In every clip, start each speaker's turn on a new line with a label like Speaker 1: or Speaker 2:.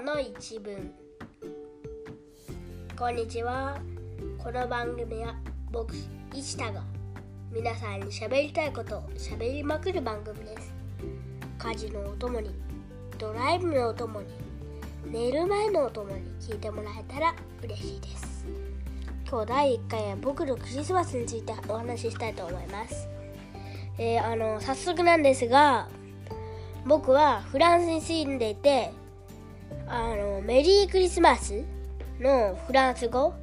Speaker 1: 今日の一文。こんにちは。この番組は僕石田が皆さんに喋りたいことを喋りまくる番組です。家事のお供にドライブのお供に寝る前のお供に聞いてもらえたら嬉しいです。今日第1回は僕のクリスマスについてお話ししたいと思います。えー、あの早速なんですが僕はフランスに住んでいてあのメリークリスマスのフランス語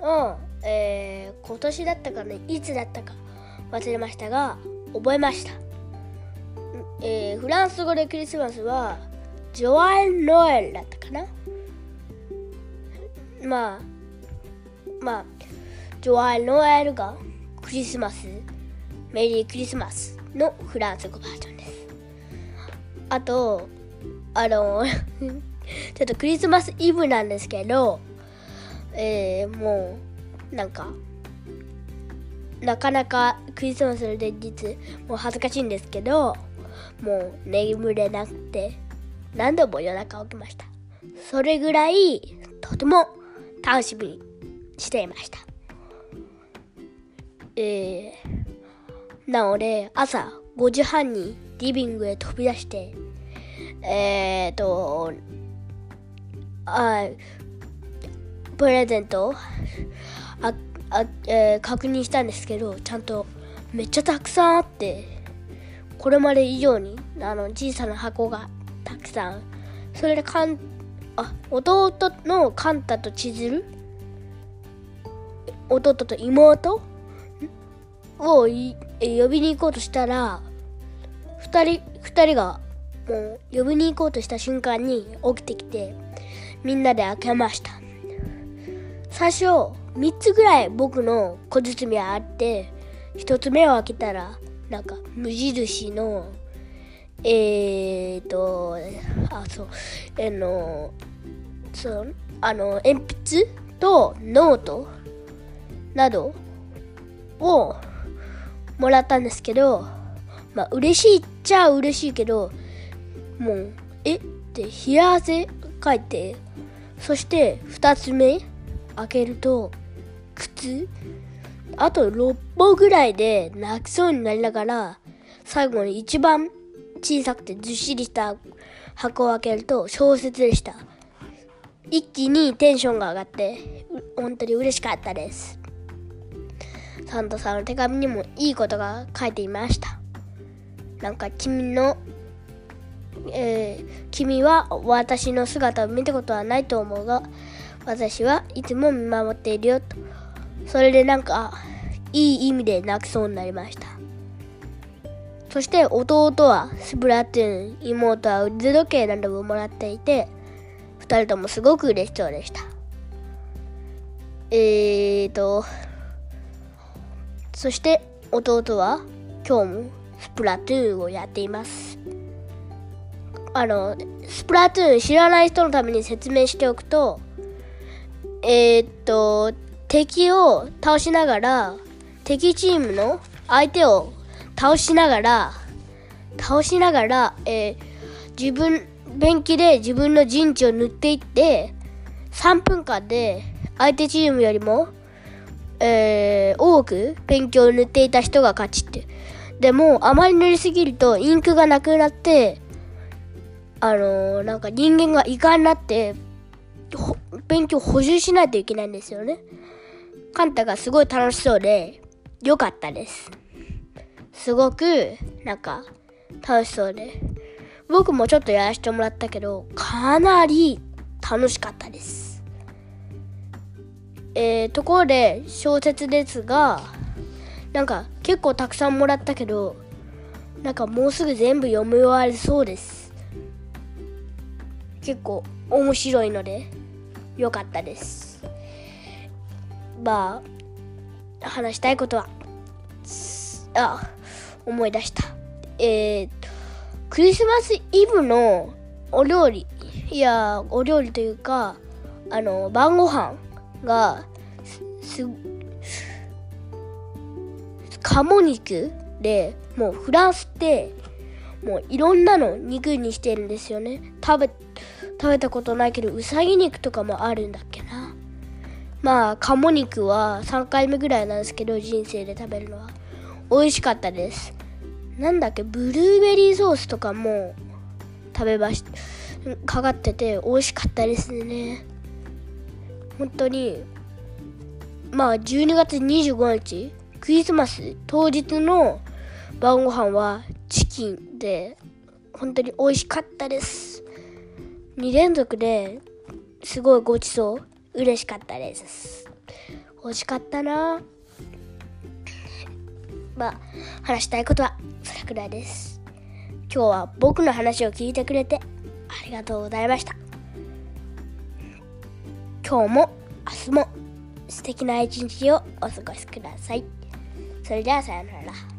Speaker 1: を、えー、今年だったかねいつだったか忘れましたが覚えました、えー、フランス語でクリスマスはジョアン・ノエルだったかな。まあまあジョアン・ノエルがクリスマスメリークリスマスのフランス語バージョンです。あとあの ちょっとクリスマスイブなんですけどえー、もうなんかなかなかクリスマスの前日もう恥ずかしいんですけどもう眠れなくて何度も夜中起きました。それぐらいとても楽しみにしていました。えーなので、朝5時半にリビングへ飛び出して、えーと、あプレゼントああ、えー、確認したんですけど、ちゃんとめっちゃたくさんあって、これまで以上にあの小さな箱がたくさん。それでかんあ弟のカンタと千鶴？弟と妹？を呼びに行こうとしたら2人 ,2 人がもう呼びに行こうとした瞬間に起きてきてみんなで開けました。最初3つぐらい僕の小包はあって1つ目を開けたらなんか無印のえーとあそうあのそうあの鉛筆とノートなどをもらったんですけど、まあ嬉しいっちゃ嬉しいけど、もう、え？って冷や汗かいて、そして2つ目開けると、靴あと6本ぐらいで泣きそうになりながら、最後に一番小さくてずっしりした箱を開けると小説でした。一気にテンションが上がって、本当に嬉しかったです。サンタさんの手紙にもいいことが書いていましたなんか君の、君は私の姿を見たことはないと思うが私はいつも見守っているよと。それでなんかいい意味で泣きそうになりました。そして弟はスプラトゥーン妹は腕時計などをもらっていて2人ともすごく嬉しそうでした。えーとそして弟は今日もスプラトゥーンをやっています。あの、スプラトゥーン知らない人のために説明しておくと、えー、っと、敵を倒しながら、敵チームの相手を倒しながら、倒しながら、えー、自分、ペンキで自分の陣地を塗っていって、3分間で相手チームよりもえー、多くペンキを塗っていた人が勝ちって。でも、あまり塗りすぎるとインクがなくなって、あのー、なんか人間がイカになって、ペンキを補充しないといけないんですよね。カンタがすごい楽しそうで、良かったです。すごく、なんか、楽しそうで。僕もちょっとやらせてもらったけど、かなり楽しかったです。えー、ところで小説ですがなんか結構たくさんもらったけどなんかもうすぐ全部読み終わりそうです結構面白いのでよかったです。まあ話したいことはあ思い出した。えー、クリスマスイブのお料理いやお料理というかあの晩ご飯がす鴨肉でもうフランスってもういろんなの肉にしてるんですよね。食べ食べたことないけどうさぎ肉とかもあるんだっけな。まあ鴨肉は3回目ぐらいなんですけど人生で食べるのは。美味しかったです。なんだっけブルーベリーソースとかも食べましかかってて美味しかったですね。本当にまあ12月25日クリスマス当日の晩ご飯はチキンで本当に美味しかったです。2連続ですごいごちそう。嬉しかったです。美味しかったな。まあ話したいことはそれくらいです。今日は僕の話を聞いてくれてありがとうございました。今日も明日も素敵な一日をお過ごしください。それではさようなら。